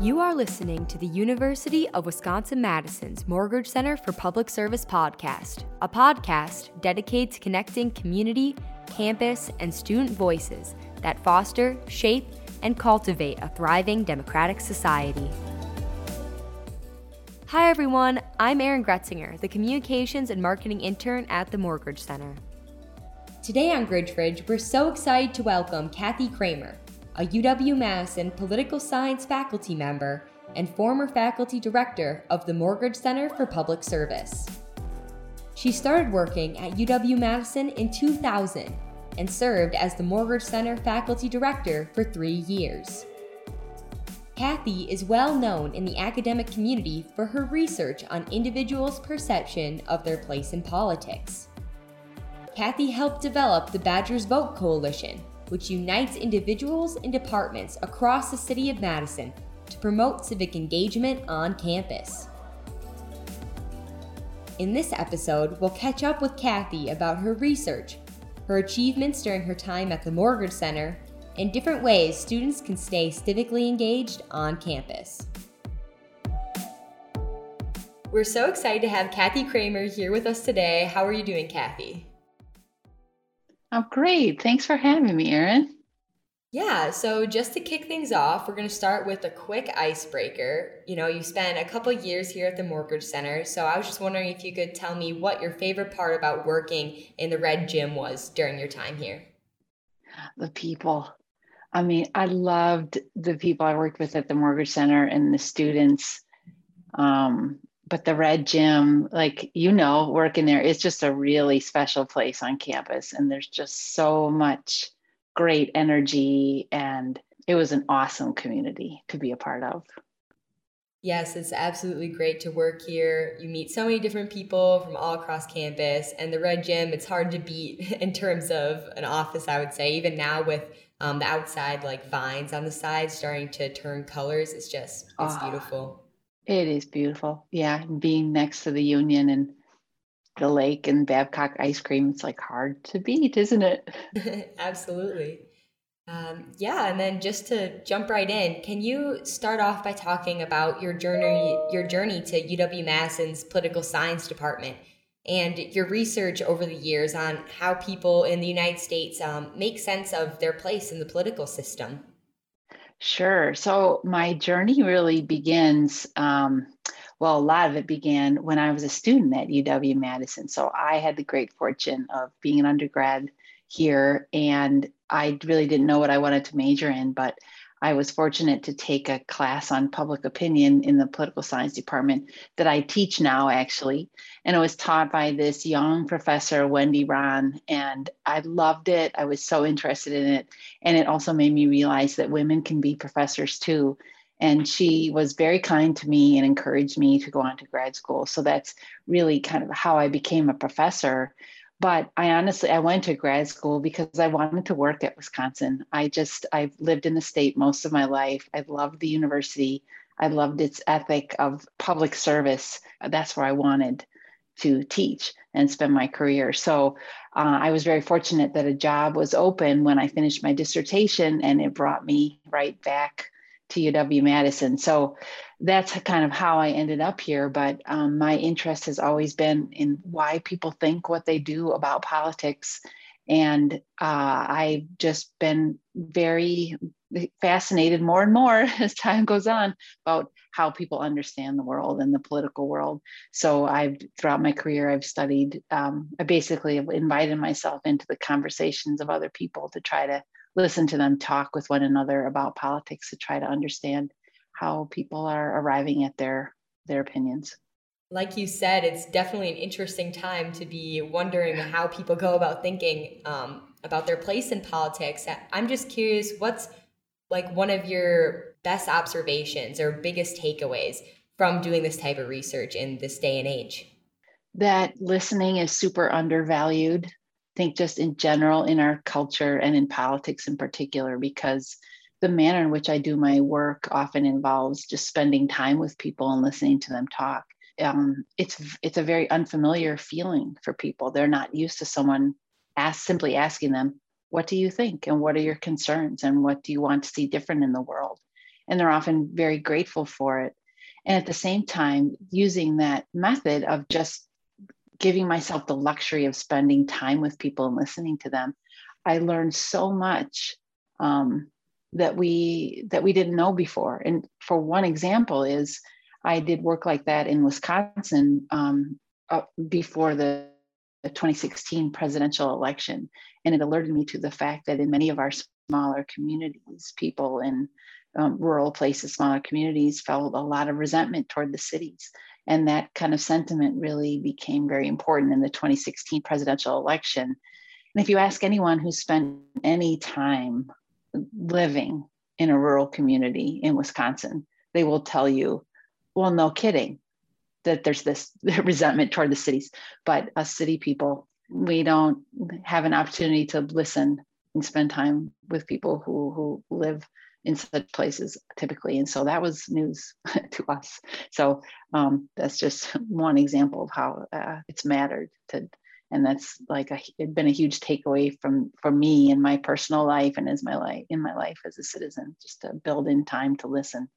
You are listening to the University of Wisconsin Madison's Morgridge Center for Public Service podcast, a podcast dedicated to connecting community, campus, and student voices that foster, shape, and cultivate a thriving democratic society. Hi, everyone. I'm Erin Gretzinger, the Communications and Marketing Intern at the Morgridge Center. Today on Gridge Fridge, we're so excited to welcome Kathy Cramer, a UW Madison political science faculty member and former faculty director of the Morgridge Center for Public Service. She started working at UW Madison in 2000 and served as the Morgridge Center faculty director for three years. Kathy is well known in the academic community for her research on individuals' perception of their place in politics. Kathy helped develop the Badgers Vote Coalition, which unites individuals and departments across the city of Madison to promote civic engagement on campus. In this episode, we'll catch up with Kathy about her research, her achievements during her time at the Morgridge Center, and different ways students can stay civically engaged on campus. We're so excited to have Kathy Cramer here with us today. How are you doing, Kathy? I'm great. Thanks for having me, Erin. Yeah, so just to kick things off, we're going to start with a quick icebreaker. You know, you spent a couple years here at the Morgridge Center, so I was just wondering if you could tell me what your favorite part about working in the Red Gym was during your time here. The people. I mean, I loved the people I worked with at the Morgridge Center and the students. Um, but the Red Gym, like you know, working there is just a really special place on campus, and there's just so much great energy, and it was an awesome community to be a part of. Yes, it's absolutely great to work here. You meet so many different people from all across campus, and the Red Gym, it's hard to beat in terms of an office, I would say. Even now, with um, the outside like vines on the side starting to turn colors, it's just, it's oh, beautiful. It is beautiful. Yeah. Being next to the Union and the lake and Babcock ice cream, it's like hard to beat, isn't it? Absolutely. Um, yeah, and then just to jump right in, can you start off by talking about your journey, your journey to UW Madison's political science department, and your research over the years on how people in the United States um, make sense of their place in the political system? Sure. So my journey really begins. Um, well, a lot of it began when I was a student at UW Madison. So I had the great fortune of being an undergrad here, and I really didn't know what I wanted to major in, but I was fortunate to take a class on public opinion in the political science department that I teach now, actually. And it was taught by this young professor, Wendy Rahn. And I loved it. I was so interested in it. And it also made me realize that women can be professors too. And she was very kind to me and encouraged me to go on to grad school. So that's really kind of how I became a professor but i honestly i went to grad school because i wanted to work at wisconsin. I just i've lived in the state most of my life. I loved the university. I loved its ethic of public service. That's where i wanted to teach and spend my career. So uh, i was very fortunate that a job was open when i finished my dissertation and it brought me right back to uw madison so that's kind of how I ended up here. But um, my interest has always been in why people think what they do about politics. And uh, I've just been very fascinated more and more as time goes on about how people understand the world and the political world. So I've throughout my career, I've studied, um, I basically have invited myself into the conversations of other people to try to listen to them talk with one another about politics to try to understand how people are arriving at their their opinions. Like you said it's definitely an interesting time to be wondering how people go about thinking um, about their place in politics. I'm just curious what's like one of your best observations or biggest takeaways from doing this type of research in this day and age? That listening is super undervalued think just in general in our culture and in politics in particular because the manner in which I do my work often involves just spending time with people and listening to them talk. Um, it's it's a very unfamiliar feeling for people. They're not used to someone ask simply asking them, "What do you think?" and "What are your concerns?" and "What do you want to see different in the world?" and they're often very grateful for it. And at the same time, using that method of just giving myself the luxury of spending time with people and listening to them, I learned so much um, that we that we didn't know before. And for one example is I did work like that in Wisconsin um, uh, before the, the 2016 presidential election, and it alerted me to the fact that in many of our smaller communities, people in um, rural places, smaller communities, felt a lot of resentment toward the cities. And that kind of sentiment really became very important in the 2016 presidential election. And if you ask anyone who spent any time living in a rural community in Wisconsin, they will tell you, well, no kidding, that there's this resentment toward the cities. But us city people, we don't have an opportunity to listen and spend time with people who, who live in such places typically. And so that was news to us. So um, that's just one example of how uh, it's mattered to, and that's like a, it's been a huge takeaway from for me in my personal life and as my life in my life as a citizen, just to build in time to listen.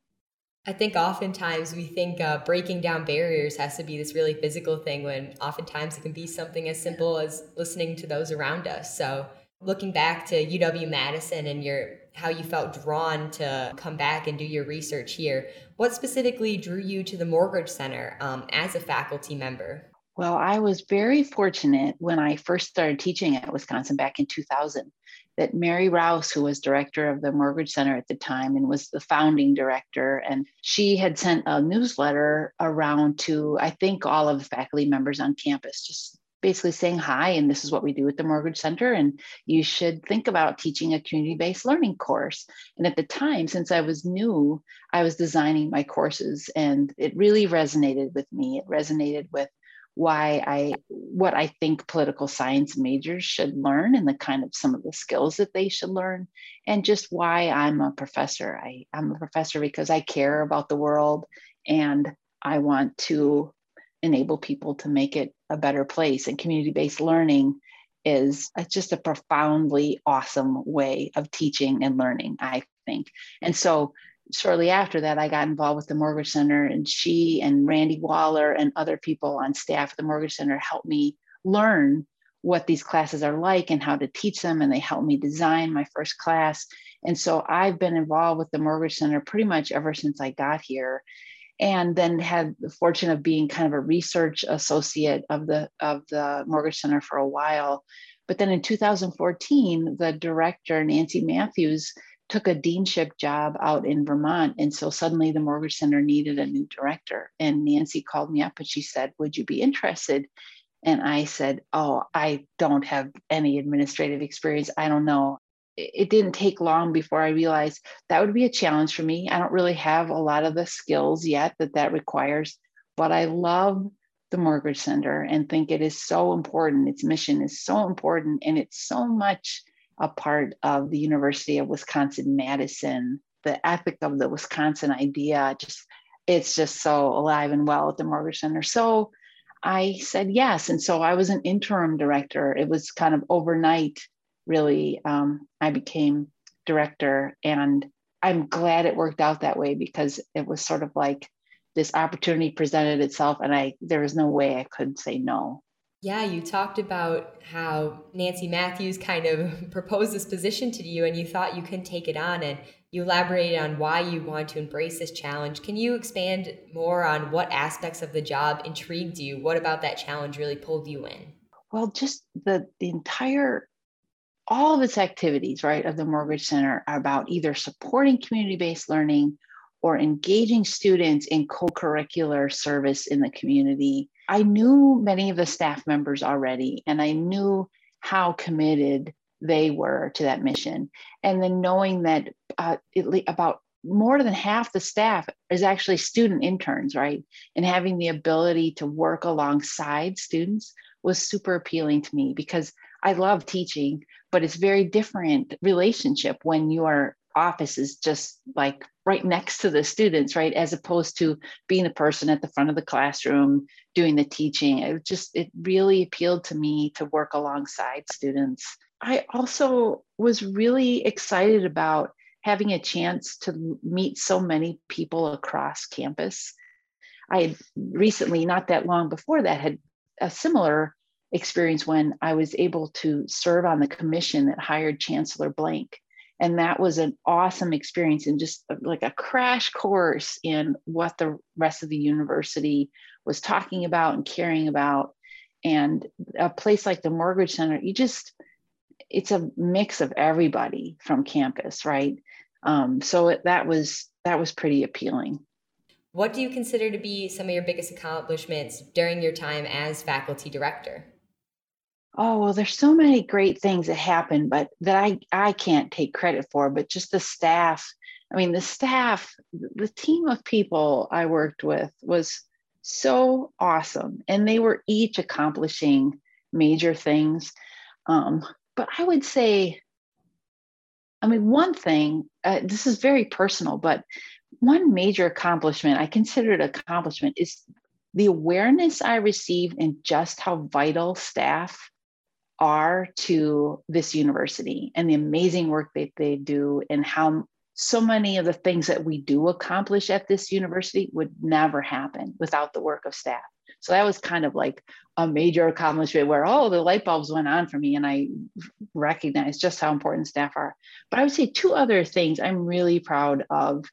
I think oftentimes we think uh, breaking down barriers has to be this really physical thing when oftentimes it can be something as simple as listening to those around us. So looking back to UW Madison and your how you felt drawn to come back and do your research here, what specifically drew you to the Morgridge Center um, as a faculty member? Well, I was very fortunate when I first started teaching at Wisconsin back in 2000 that Mary Rouse, who was director of the Morgridge Center at the time and was the founding director, and she had sent a newsletter around to, I think, all of the faculty members on campus, just basically saying hi and this is what we do at the Morgridge center and you should think about teaching a community-based learning course. And at the time since i was new i was designing my courses and it really resonated with me. It resonated with why i what i think political science majors should learn and the kind of some of the skills that they should learn and just why i'm a professor. I i'm a professor because i care about the world and i want to enable people to make it a better place. And community based learning is uh, just a profoundly awesome way of teaching and learning, I think. And so shortly after that, I got involved with the Morgridge Center, and she and Randy Waller and other people on staff at the Morgridge Center helped me learn what these classes are like and how to teach them. And they helped me design my first class. And so I've been involved with the Morgridge Center pretty much ever since I got here and then had the fortune of being kind of a research associate of the of the Morgridge Center for a while. But then in 2014, the director Nancy Matthews took a deanship job out in Vermont, and so suddenly the Morgridge Center needed a new director. And Nancy called me up and she said, "Would you be interested?" And I said, "Oh, I don't have any administrative experience. I don't know it didn't take long before I realized that would be a challenge for me. I don't really have a lot of the skills yet that that requires, but I love the Morgridge Center and think it is so important. Its mission is so important, and it's so much a part of the University of Wisconsin Madison. The ethic of the Wisconsin idea, just it's just so alive and well at the Morgridge Center. So I said yes, and so I was an interim director. It was kind of overnight really um, I became director. And I'm glad it worked out that way because it was sort of like this opportunity presented itself and I there was no way I could say no. Yeah, you talked about how Nancy Matthews kind of proposed this position to you and you thought you couldn't take it on and you elaborated on why you want to embrace this challenge. Can you expand more on what aspects of the job intrigued you? What about that challenge really pulled you in? Well, just the the entire all of its activities, right, of the Morgridge Center are about either supporting community based learning or engaging students in co curricular service in the community. I knew many of the staff members already, and I knew how committed they were to that mission. And then knowing that uh, it, about more than half the staff is actually student interns, right? And having the ability to work alongside students was super appealing to me because I love teaching, but it's very different relationship when your office is just like right next to the students right? As opposed to being the person at the front of the classroom doing the teaching. It just it really appealed to me to work alongside students. I also was really excited about having a chance to meet so many people across campus. I had recently, not that long before that, had a similar experience when I was able to serve on the commission that hired Chancellor Blank. And that was an awesome experience and just uh, like a crash course in what the rest of the university was talking about and caring about. And a place like the Morgridge Center, you just, it's a mix of everybody from campus, right? Um, so it, that was that was pretty appealing. What do you consider to be some of your biggest accomplishments during your time as faculty director? Oh, well, there's so many great things that happen, but that I, I can't take credit for, but just the staff. I mean, the staff, the team of people I worked with was so awesome. And they were each accomplishing major things. Um, but I would say, I mean, one thing, uh, this is very personal, but one major accomplishment, I consider it accomplishment, is the awareness I received and just how vital staff are to this university and the amazing work that they do and how so many of the things that we do accomplish at this university would never happen without the work of staff. So that was kind of like a major accomplishment where, oh, the light bulbs went on for me and I recognized just how important staff are. But I would say two other things I'm really proud of.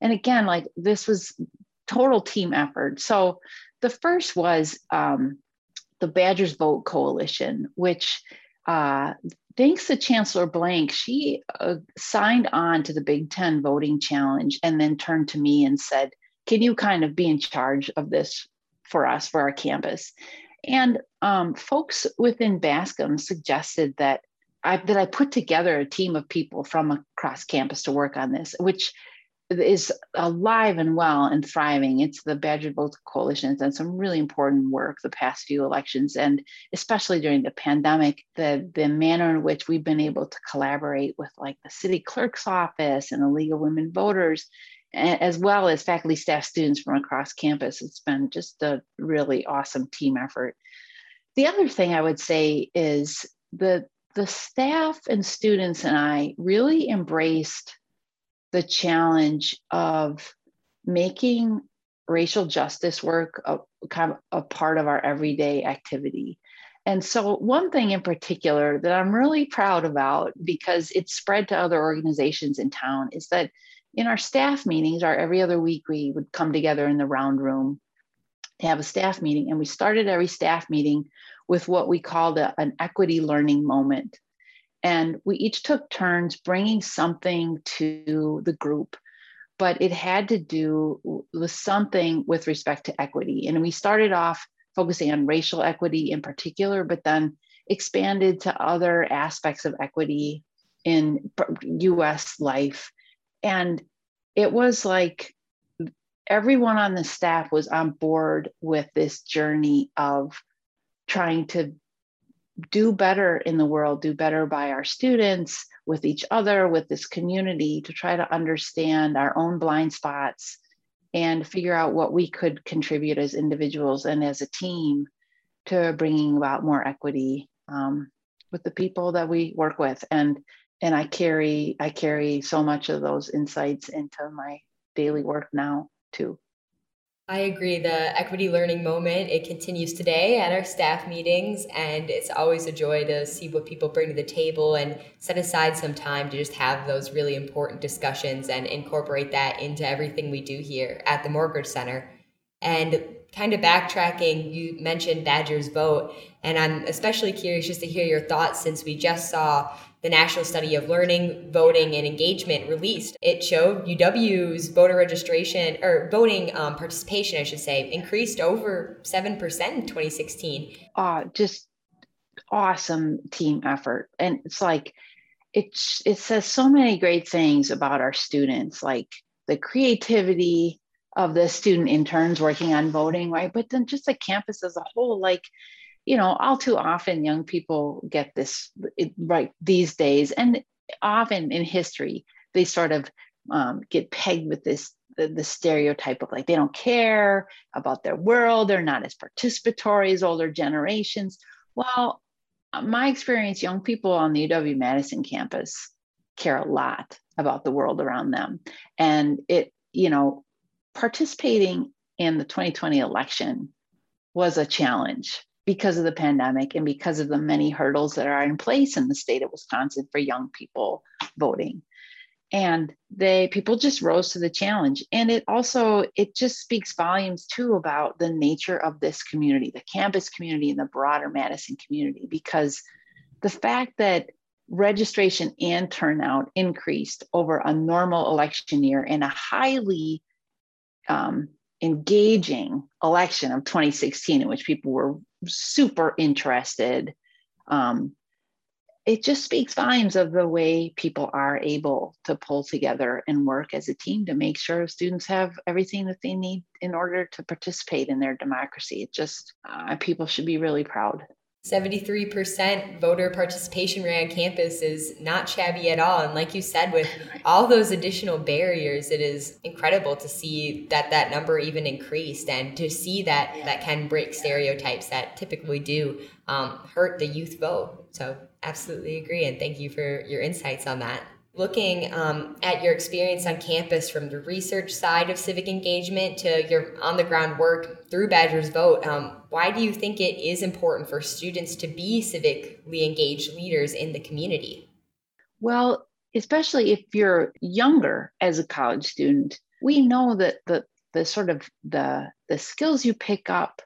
And again, like this was total team effort. So the first was um, the Badgers Vote Coalition, which uh, thanks to Chancellor Blank, she uh, signed on to the Big Ten voting challenge and then turned to me and said, Can you kind of be in charge of this for us, for our campus? And um, folks within Bascom suggested that I, that I put together a team of people from across campus to work on this, which is alive and well and thriving. It's the Badger Vote Coalition has done some really important work the past few elections, and especially during the pandemic, the the manner in which we've been able to collaborate with like the city clerk's office and the League of Women Voters, as well as faculty, staff, students from across campus. It's been just a really awesome team effort. The other thing I would say is the the staff and students and I really embraced the challenge of making racial justice work a, kind of a part of our everyday activity. And so, one thing in particular that I'm really proud about because it's spread to other organizations in town is that in our staff meetings, our every other week, we would come together in the round room to have a staff meeting. And we started every staff meeting with what we called a, an equity learning moment. And we each took turns bringing something to the group, but it had to do with something with respect to equity. And we started off focusing on racial equity in particular, but then expanded to other aspects of equity in US life. And it was like everyone on the staff was on board with this journey of trying to do better in the world, do better by our students, with each other, with this community to try to understand our own blind spots and figure out what we could contribute as individuals and as a team to bringing about more equity um, with the people that we work with. And and I carry I carry so much of those insights into my daily work now too. I agree. The equity learning moment, it continues today at our staff meetings, and it's always a joy to see what people bring to the table and set aside some time to just have those really important discussions and incorporate that into everything we do here at the Morgridge Center. And kind of backtracking, you mentioned Badger's vote, and I'm especially curious just to hear your thoughts since we just saw the National Study of Learning, Voting, and Engagement released. It showed UW's voter registration or voting um, participation, I should say, increased over 7% in 2016. Uh, just awesome team effort. And it's like, it, it says so many great things about our students, like the creativity of the student interns working on voting, right? But then just the campus as a whole, like you know, all too often young people get this right these days, and often in history, they sort of um, get pegged with this the, the, stereotype of like they don't care about their world, they're not as participatory as older generations. Well, my experience, young people on the UW Madison campus care a lot about the world around them. And it, you know, participating in the 2020 election was a challenge because of the pandemic and because of the many hurdles that are in place in the state of Wisconsin for young people voting. And they people just rose to the challenge. And it also it just speaks volumes too about the nature of this community, the campus community and the broader Madison community, because the fact that registration and turnout increased over a normal election year in a highly um, engaging election of 2016 in which people were super interested um, it just speaks volumes of the way people are able to pull together and work as a team to make sure students have everything that they need in order to participate in their democracy. It just, uh, people should be really proud. 73% voter participation rate on campus is not shabby at all. And like you said, with all those additional barriers, it is incredible to see that that number even increased and to see that that can break stereotypes that typically do um, hurt the youth vote. So, absolutely agree. And thank you for your insights on that looking um, at your experience on campus from the research side of civic engagement to your on the ground work through Badgers Vote, um, why do you think it is important for students to be civically engaged leaders in the community? Well, especially if you're younger as a college student, we know that the the sort of the the skills you pick up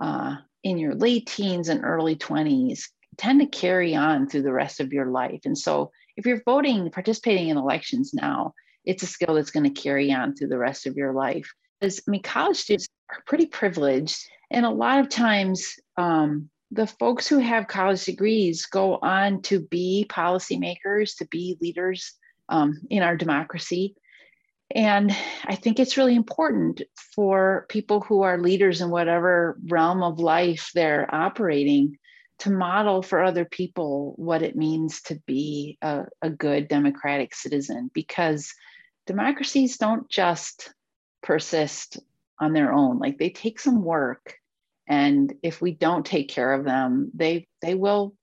uh, in your late teens and early 20s tend to carry on through the rest of your life. And so if you're voting, participating in elections now, it's a skill that's going to carry on through the rest of your life. Because I mean, college students are pretty privileged, and a lot of times, um, the folks who have college degrees go on to be policymakers, to be leaders um, in our democracy. And I think it's really important for people who are leaders in whatever realm of life they're operating to model for other people what it means to be a, a good democratic citizen because democracies don't just persist on their own like they take some work and if we don't take care of them they they will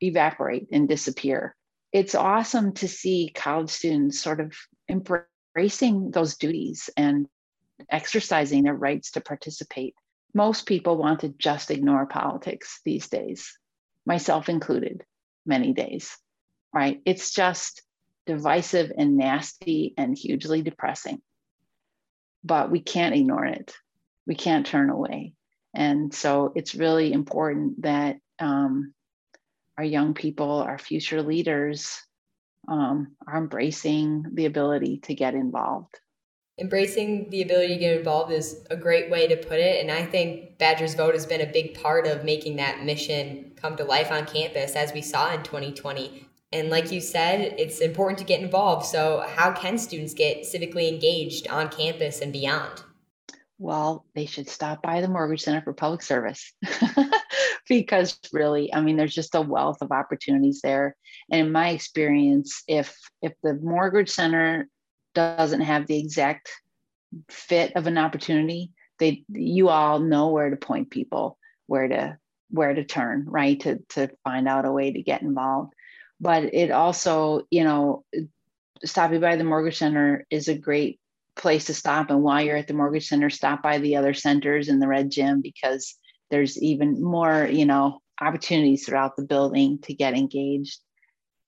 evaporate and disappear it's awesome to see college students sort of embracing those duties and exercising their rights to participate most people want to just ignore politics these days, myself included, many days, right? It's just divisive and nasty and hugely depressing. But we can't ignore it, we can't turn away. And so it's really important that um, our young people, our future leaders, um, are embracing the ability to get involved embracing the ability to get involved is a great way to put it. And I think Badgers Vote has been a big part of making that mission come to life on campus, as we saw in 2020. And like you said, it's important to get involved. So, how can students get civically engaged on campus and beyond? Well, they should stop by the Morgridge Center for Public Service because really, I mean, there's just a wealth of opportunities there. And in my experience, if if the Morgridge Center doesn't have the exact fit of an opportunity, they you all know where to point people, where to where to turn, right? To to find out a way to get involved. But it also, you know, stopping by the Morgridge Center is a great place to stop. And while you're at the Morgridge Center, stop by the other centers in the Red Gym because there's even more, you know, opportunities throughout the building to get engaged.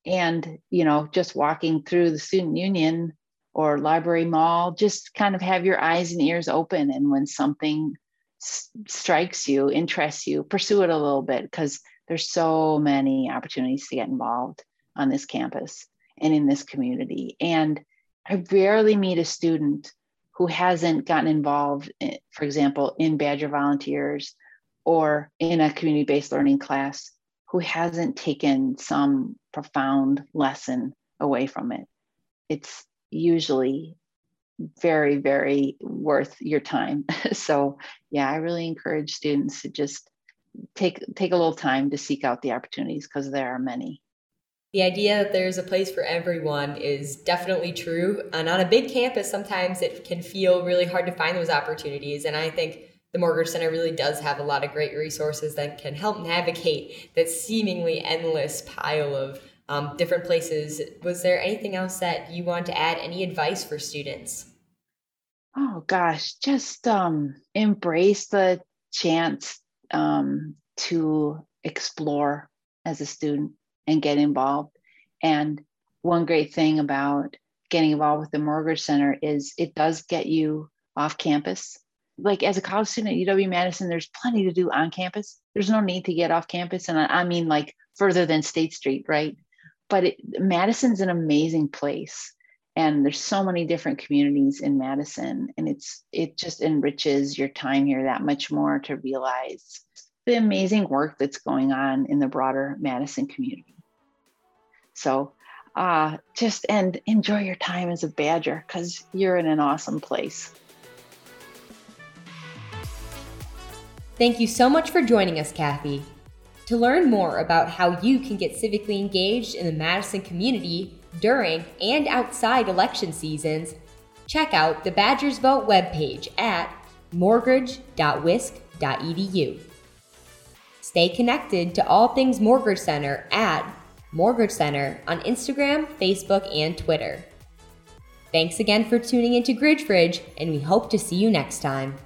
And, you know, just walking through the student union or library mall just kind of have your eyes and ears open and when something s- strikes you interests you pursue it a little bit because there's so many opportunities to get involved on this campus and in this community. And i rarely meet a student who hasn't gotten involved in, for example in badger volunteers or in a community-based learning class who hasn't taken some profound lesson away from it. It's usually very very worth your time. So yeah i really encourage students to just take take a little time to seek out the opportunities because there are many the idea that there's a place for everyone is definitely true and on a big campus sometimes it can feel really hard to find those opportunities and i think the Morgridge Center really does have a lot of great resources that can help navigate that seemingly endless pile of um, different places. Was there anything else that you want to add? Any advice for students? Oh gosh, just um, embrace the chance um, to explore as a student and get involved. And one great thing about getting involved with the Morgridge Center is it does get you off campus. Like as a college student at UW Madison, there's plenty to do on campus. There's no need to get off campus. And I, I mean, like further than State Street, right? But it, Madison's an amazing place. And there's so many different communities in Madison. And it's it just enriches your time here that much more to realize the amazing work that's going on in the broader Madison community. So uh, just and enjoy your time as a badger because you're in an awesome place. Thank you so much for joining us, Kathy. To learn more about how you can get civically engaged in the Madison community during and outside election seasons, check out the Badgers Vote webpage at morgridge.wisc.edu. Stay connected to all things Morgridge Center at Morgridge Center on Instagram, Facebook, and Twitter. Thanks again for tuning into Gridge and we hope to see you next time.